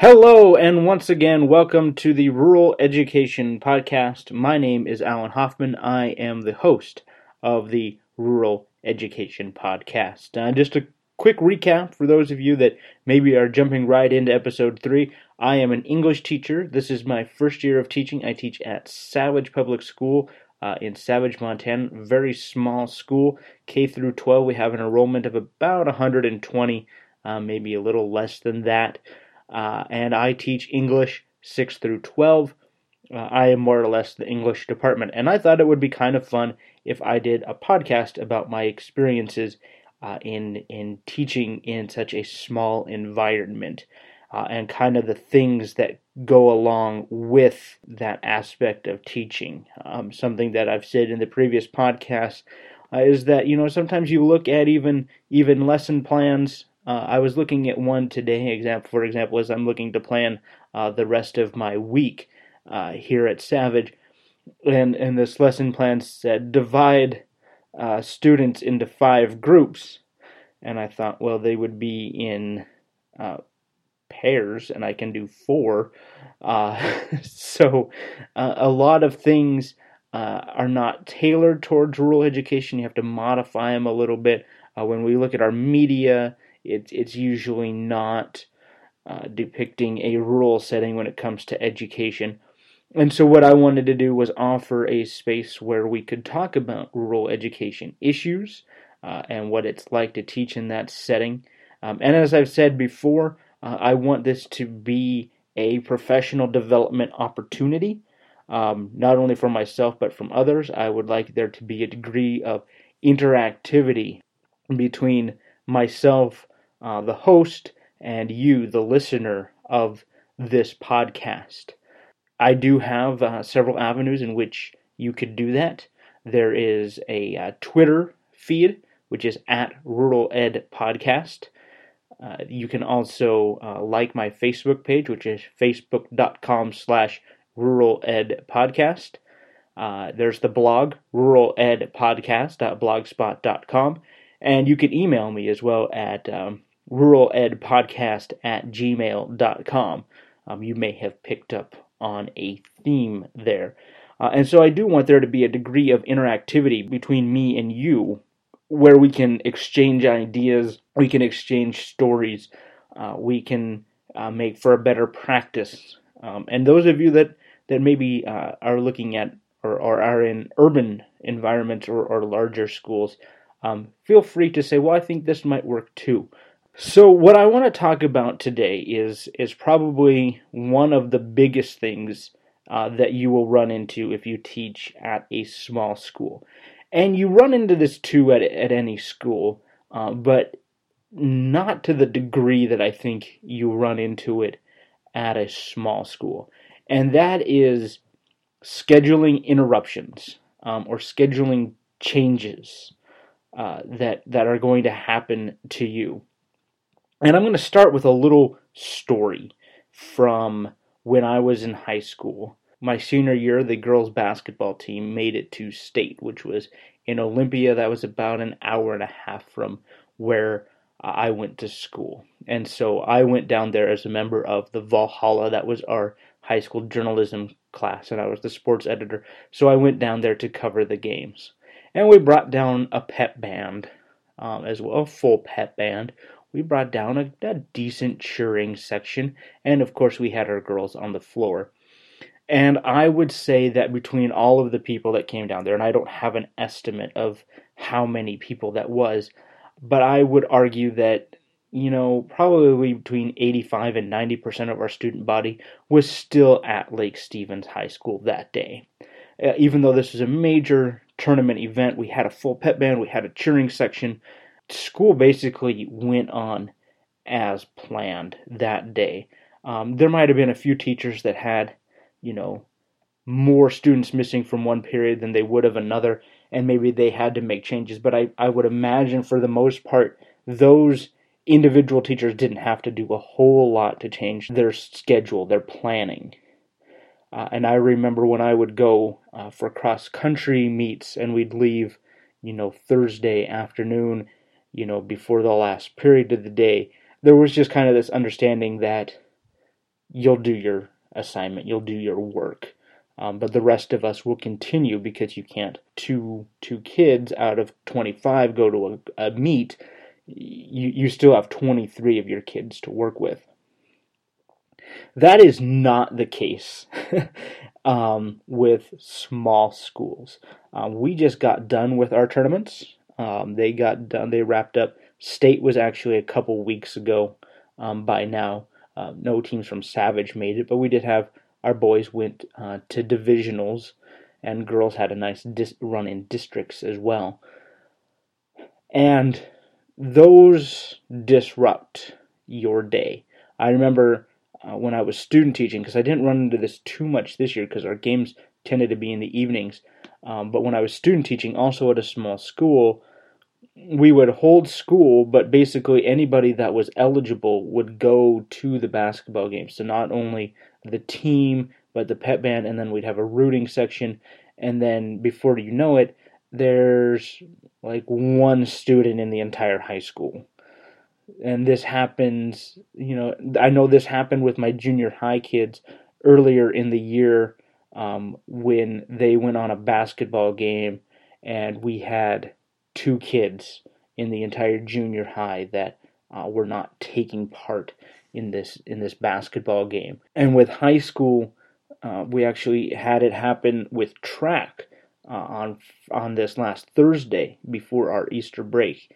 Hello, and once again, welcome to the Rural Education Podcast. My name is Alan Hoffman. I am the host of the Rural Education Podcast. Uh, just a quick recap for those of you that maybe are jumping right into episode three. I am an English teacher. This is my first year of teaching. I teach at Savage Public School uh, in Savage, Montana. Very small school, K through 12. We have an enrollment of about 120, uh, maybe a little less than that uh, and I teach English 6 through 12. Uh, I am more or less the English department, and I thought it would be kind of fun if I did a podcast about my experiences uh, in in teaching in such a small environment, uh, and kind of the things that go along with that aspect of teaching. Um, something that I've said in the previous podcast uh, is that you know sometimes you look at even even lesson plans uh, I was looking at one today, example for example, as I'm looking to plan uh, the rest of my week uh, here at Savage, and and this lesson plan said divide uh, students into five groups, and I thought, well, they would be in uh, pairs, and I can do four, uh, so a lot of things. are not tailored towards rural education. You have to modify them a little bit. when we look at our media, it, it's usually not uh, depicting a rural setting when it comes to education. And so, what I wanted to do was offer a space where we could talk about rural education issues uh, and what it's like to teach in that setting. Um, and as I've said before, uh, I want this to be a professional development opportunity, um, not only for myself but from others. I would like there to be a degree of interactivity between myself, uh, the host, and you, the listener of this podcast. I do have uh, several avenues in which you could do that. There is a uh, Twitter feed, which is at Rural Ed Podcast. Uh, you can also uh, like my Facebook page, which is facebook.com slash rural ed podcast. Uh, there's the blog, ruraledpodcast.blogspot.com. And you can email me as well at um, ruraledpodcast at gmail.com. Um, you may have picked up on a theme there. Uh, and so I do want there to be a degree of interactivity between me and you where we can exchange ideas, we can exchange stories, uh, we can uh, make for a better practice. Um, and those of you that, that maybe uh, are looking at or, or, are in urban environments or, or larger schools, um, feel free to say, well, I think this might work too. So, what I want to talk about today is is probably one of the biggest things uh, that you will run into if you teach at a small school, and you run into this too at at any school, uh, but not to the degree that I think you run into it at a small school, and that is scheduling interruptions um, or scheduling changes uh, that that are going to happen to you. And I'm going to start with a little story from when I was in high school. My senior year, the girls basketball team made it to state, which was in Olympia. That was about an hour and a half from where I went to school. And so I went down there as a member of the Valhalla. That was our high school journalism class, and I was the sports editor. So I went down there to cover the games. And we brought down a pep band um, as well, a full pep band. We brought down a, a decent cheering section, and of course, we had our girls on the floor. And I would say that between all of the people that came down there, and I don't have an estimate of how many people that was, but I would argue that, you know, probably between 85 and 90% of our student body was still at Lake Stevens High School that day. Uh, even though this was a major tournament event. We had a full pep band, we had a cheering section. School basically went on as planned that day. Um, there might have been a few teachers that had, you know, more students missing from one period than they would have another, and maybe they had to make changes. But I, I would imagine for the most part, those individual teachers didn't have to do a whole lot to change their schedule, their planning. Uh, and I remember when I would go uh, for cross country meets and we'd leave, you know, Thursday afternoon, you know, before the last period of the day, there was just kind of this understanding that you'll do your assignment, you'll do your work. Um, but the rest of us will continue because you can't. Two two kids out of 25 go to a, a meet you, you still have 23 of your kids to work with. That is not the case um, with small schools. Um, we just got done with our tournaments um, they got done they wrapped up state was actually a couple weeks ago um, by now uh, no teams from savage made it but we did have our boys went uh, to divisionals, and girls had a nice dis- run in districts as well. And those disrupt your day. I remember uh, when I was student teaching, because I didn't run into this too much this year because our games tended to be in the evenings. Um, but when I was student teaching, also at a small school, we would hold school, but basically anybody that was eligible would go to the basketball game. So not only the team, but the pep band, and then we'd have a rooting section. And then before you know it, there's like one student in the entire high school. And this happens, you know, I know this happened with my junior high kids earlier in the year um, when they went on a basketball game and we had two kids in the entire junior high that uh, were not taking part in this in this basketball game. And with high school, uh, we actually had it happen with track uh, on on this last Thursday before our Easter break.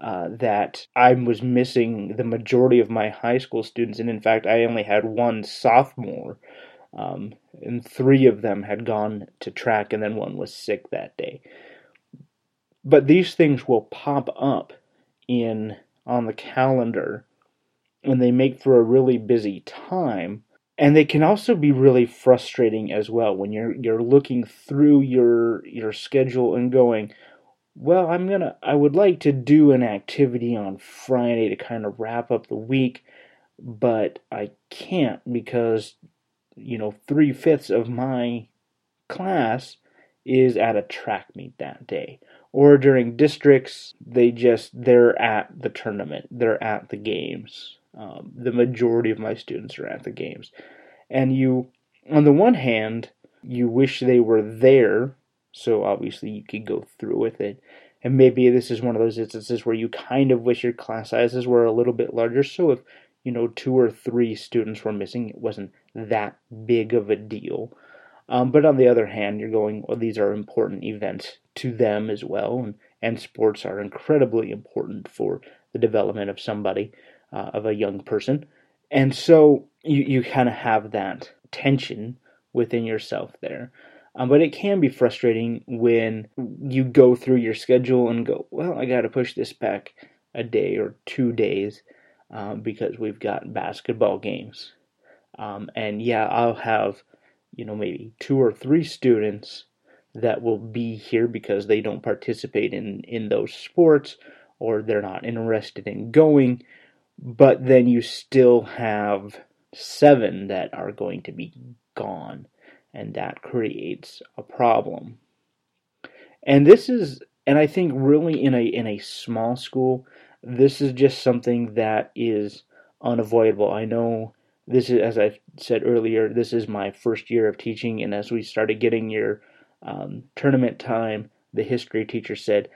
Uh, that I was missing the majority of my high school students, and in fact, I only had one sophomore, um, and three of them had gone to track, and then one was sick that day. But these things will pop up in on the calendar and they make for a really busy time. And they can also be really frustrating as well when you're you're looking through your your schedule and going well i'm gonna i would like to do an activity on friday to kind of wrap up the week but i can't because you know three-fifths of my class is at a track meet that day or during districts they just they're at the tournament they're at the games um, the majority of my students are at the games. And you, on the one hand, you wish they were there, so obviously you could go through with it. And maybe this is one of those instances where you kind of wish your class sizes were a little bit larger. So if, you know, two or three students were missing, it wasn't that big of a deal. Um, but on the other hand, you're going, well, these are important events to them as well. And, and sports are incredibly important for the development of somebody uh, of a young person. And so you, you kind of have that tension within yourself there. Um, but it can be frustrating when you go through your schedule and go, well, I got to push this back a day or two days um, because we've got basketball games. Um, and yeah, I'll have, you know, maybe two or three students that will be here because they don't participate in, in those sports or they're not interested in going but then you still have seven that are going to be gone, and that creates a problem. And this is, and I think really in a in a small school, this is just something that is unavoidable. I know this is, as I said earlier, this is my first year of teaching, and as we started getting your um, tournament time, the history teacher said,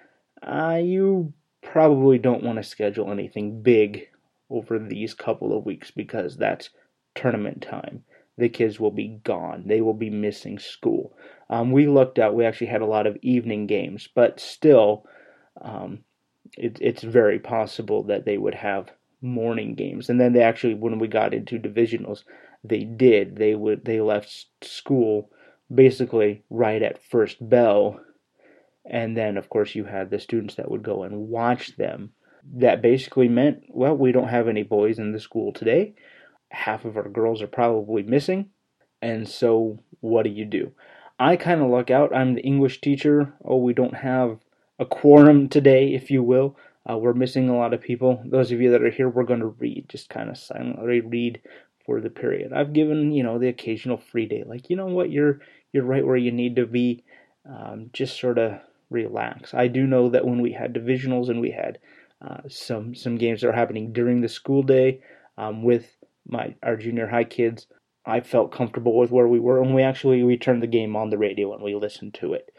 uh, "You probably don't want to schedule anything big over these couple of weeks because that's tournament time. The kids will be gone. They will be missing school. Um, we looked out. We actually had a lot of evening games, but still, um, it, it's very possible that they would have morning games. And then they actually, when we got into divisionals, they did. They would. They left school basically right at first bell, and then of course you had the students that would go and watch them that basically meant, well, we don't have any boys in the school today. Half of our girls are probably missing. And so, what do you do? I kind of luck out. I'm the English teacher. Oh, we don't have a quorum today, if you will. Uh, we're missing a lot of people. Those of you that are here, we're going to read, just kind of silently read for the period. I've given, you know, the occasional free day. Like, you know what, you're you're right where you need to be. Um, just sort of relax. I do know that when we had divisionals and we had uh, some some games that are happening during the school day um, with my our junior high kids, I felt comfortable with where we were, and we actually we turned the game on the radio and we listened to it.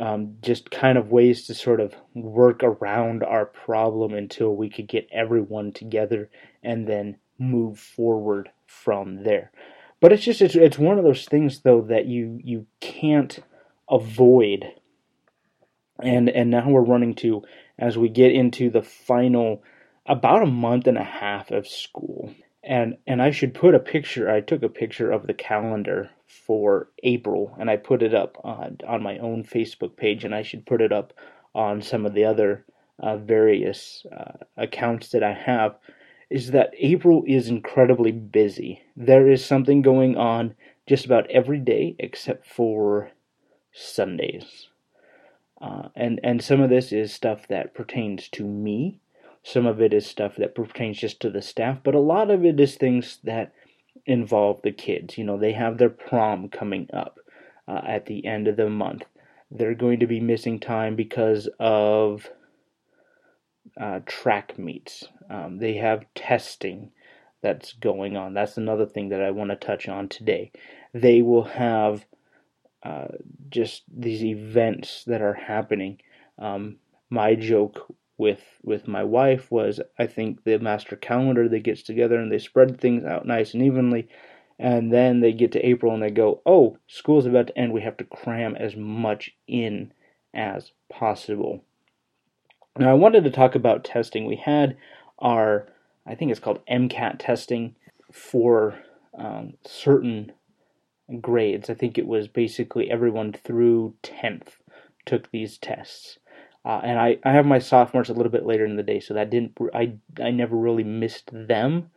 Um, just kind of ways to sort of work around our problem until we could get everyone together and then move forward from there. But it's just it's, it's one of those things though that you you can't avoid. And and now we're running to as we get into the final about a month and a half of school. And and I should put a picture. I took a picture of the calendar for April and I put it up on on my own Facebook page and I should put it up on some of the other uh, various uh, accounts that I have is that April is incredibly busy. There is something going on just about every day except for Sundays. Uh, and and some of this is stuff that pertains to me. Some of it is stuff that pertains just to the staff, but a lot of it is things that involve the kids. You know, they have their prom coming up uh, at the end of the month. They're going to be missing time because of uh, track meets. Um, they have testing that's going on. That's another thing that I want to touch on today. They will have uh, just these events that are happening. Um, my joke with with my wife was I think the master calendar that gets together and they spread things out nice and evenly, and then they get to April and they go, oh, school's about to end. We have to cram as much in as possible. Now, I wanted to talk about testing. We had our, I think it's called MCAT testing for um, certain grades. I think it was basically everyone through 10th took these tests. Uh, and I, I have my sophomores a little bit later in the day, so that didn't I I never really missed them,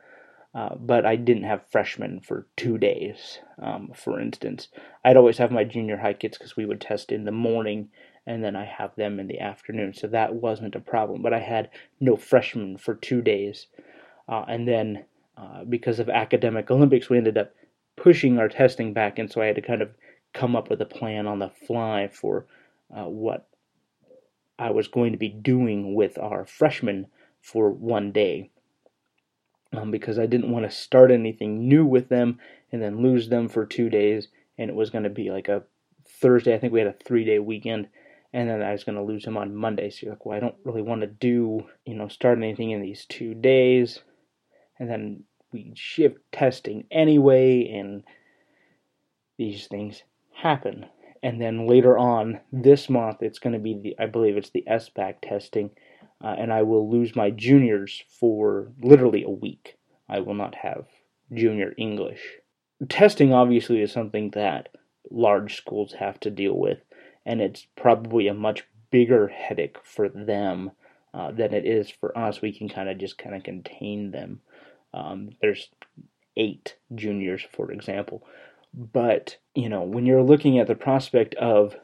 uh, but I didn't have freshmen for two days. Um, for instance, I'd always have my junior high kids because we would test in the morning and then I have them in the afternoon. So that wasn't a problem. But I had no freshmen for two days. Uh, and then uh, because of academic Olympics, we ended up pushing our testing back. And so I had to kind of come up with a plan on the fly for uh, what I was going to be doing with our freshmen for one day. Um, because I didn't want to start anything new with them and then lose them for two days. And it was going to be like a Thursday. I think we had a three day weekend and then I was going to lose him on Monday. So you're like, well, I don't really want to do, you know, start anything in these two days. And then we shift testing anyway, and these things happen. And then later on this month, it's going to be the, I believe it's the SBAC testing, uh, and I will lose my juniors for literally a week. I will not have junior English. Testing obviously is something that large schools have to deal with and it's probably a much bigger headache for them uh, than it is for us. We can kind of just kind of contain them. Um, there's eight juniors, for example, but you know when you're looking at the prospect of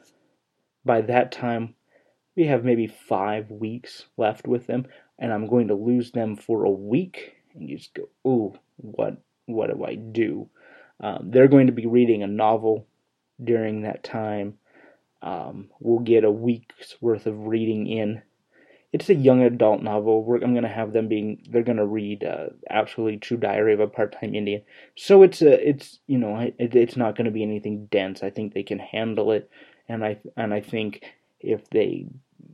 by that time we have maybe five weeks left with them, and I'm going to lose them for a week, and you just go, "Ooh, what what do I do?" Um, they're going to be reading a novel during that time. Um, we'll get a week's worth of reading in. It's a young adult novel. We're, I'm going to have them being. They're going to read uh, "Absolutely True Diary of a Part-Time Indian." So it's a. It's you know. It, it's not going to be anything dense. I think they can handle it, and I and I think if they,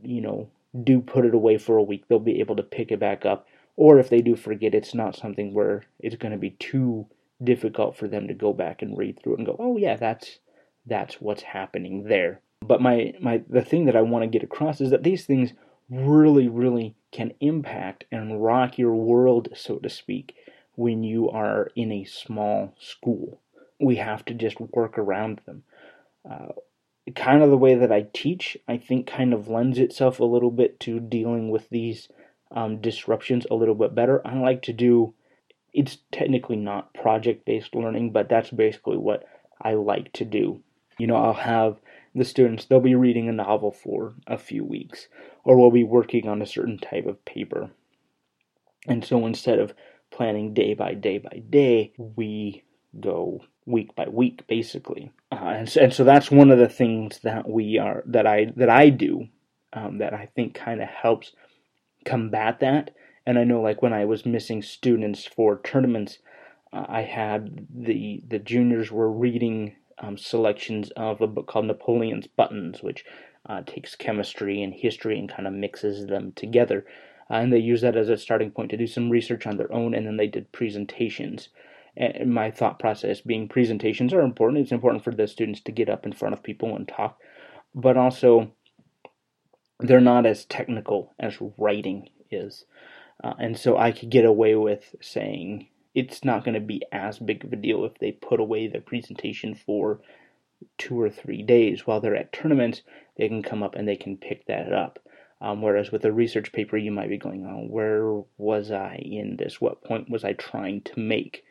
you know, do put it away for a week, they'll be able to pick it back up. Or if they do forget, it's not something where it's going to be too difficult for them to go back and read through it and go, "Oh yeah, that's that's what's happening there." But my, my the thing that I want to get across is that these things really, really can impact and rock your world, so to speak, when you are in a small school. We have to just work around them. Uh, kind of the way that I teach, I think, kind of lends itself a little bit to dealing with these um, disruptions a little bit better. I like to do, it's technically not project based learning, but that's basically what I like to do. You know, I'll have the students, they'll be reading a novel for a few weeks, or we'll be working on a certain type of paper. And so instead of planning day by day by day, we go week by week, basically. Uh, and, so, and, so, that's one of the things that we are that I that I do um, that I think kind of helps combat that. And I know, like when I was missing students for tournaments, I had the the juniors were reading um, selections of a book called Napoleon's Buttons, which uh, takes chemistry and history and kind of mixes them together. Uh, and they use that as a starting point to do some research on their own, and then they did presentations. And my thought process being presentations are important. It's important for the students to get up in front of people and talk, but also they're not as technical as writing is. Uh, and so I could get away with saying it's not going to be as big of a deal if they put away the presentation for two or three days. While they're at tournaments, they can come up and they can pick that up. Um, whereas with a research paper, you might be going, oh, where was I in this? What point was I trying to make?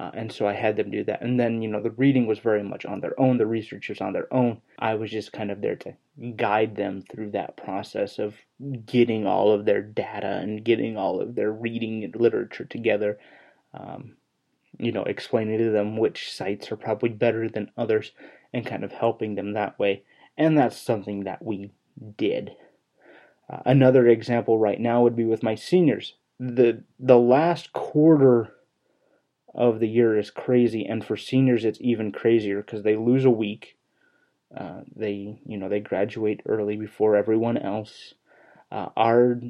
Uh, and so I had them do that. And then, you know, the reading was very much on their own, the research was on their own. I was just kind of there to guide them through that process of getting all of their data and getting all of their reading and literature together. Um, you know, explaining to them which sites are probably better than others and kind of helping them that way. And that's something that we did. Uh, another example right now would be with my seniors. The the last quarter of the year is crazy, and for seniors it's even crazier because they lose a week. Uh, they you know they graduate early before everyone else. Uh, our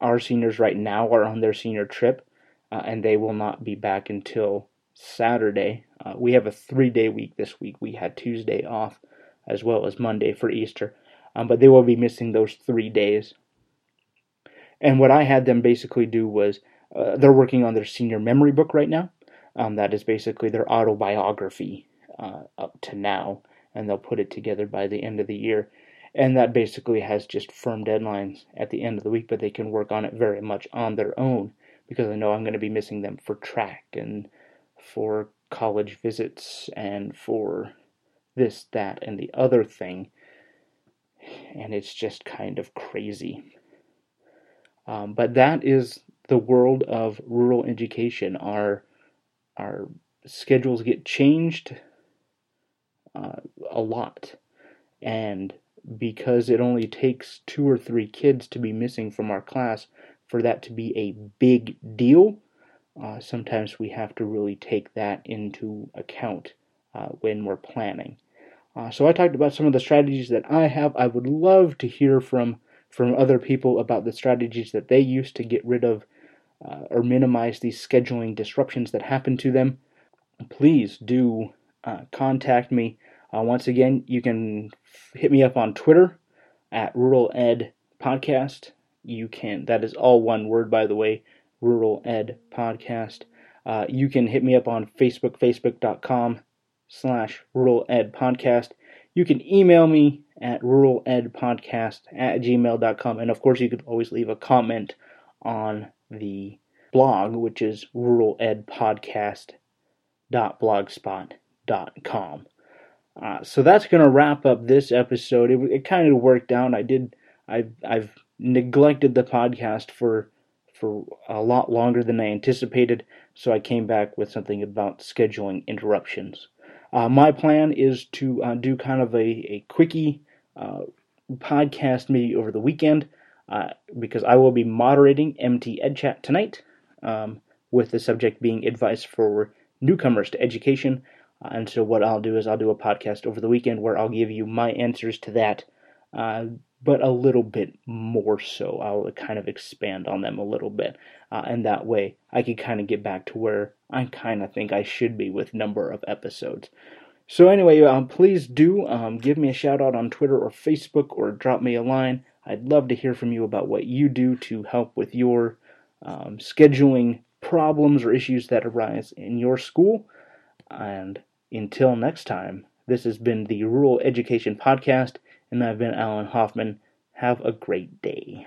our seniors right now are on their senior trip, uh, and they will not be back until Saturday. Uh, we have a three day week this week. We had Tuesday off as well as Monday for Easter, um, but they will be missing those three days. And what I had them basically do was uh, they're working on their senior memory book right now. Um, that is basically their autobiography uh, up to now, and they'll put it together by the end of the year. And that basically has just firm deadlines at the end of the week, but they can work on it very much on their own because I know I'm going to be missing them for track and for college visits and for this, that, and the other thing. And it's just kind of crazy. Um, but that is the world of rural education. Our our schedules get changed uh, a lot, and because it only takes two or three kids to be missing from our class for that to be a big deal, uh, sometimes we have to really take that into account uh, when we're planning. Uh, so I talked about some of the strategies that I have. I would love to hear from from other people about the strategies that they use to get rid of uh, or minimize these scheduling disruptions that happen to them. Please do uh, contact me. Uh, once again, you can hit me up on Twitter at Rural Ed Podcast. You can that is all one word, by the way. Rural Ed Podcast. Uh, you can hit me up on Facebook, facebook.com slash Rural Ed Podcast. You can email me at ruraledpodcast at gmail.com. And of course, you could always leave a comment on the blog, which is ruraledpodcast.blogspot.com. Uh, so that's going to wrap up this episode. It, it kind of worked out. I did. I've I've neglected the podcast for for a lot longer than I anticipated, so I came back with something about scheduling interruptions. Uh, my plan is to uh, do kind of a, a quickie uh, podcast maybe over the weekend uh, because I will be moderating MT EdChat tonight um, with the subject being advice for newcomers to education. And so, what I'll do is I'll do a podcast over the weekend where I'll give you my answers to that, uh, but a little bit more so. I'll kind of expand on them a little bit. Uh, and that way, I can kind of get back to where I kind of think I should be with number of episodes. So, anyway, um, please do um, give me a shout out on Twitter or Facebook or drop me a line. I'd love to hear from you about what you do to help with your um, scheduling problems or issues that arise in your school. And until next time, this has been the Rural Education Podcast, and I've been Alan Hoffman. Have a great day.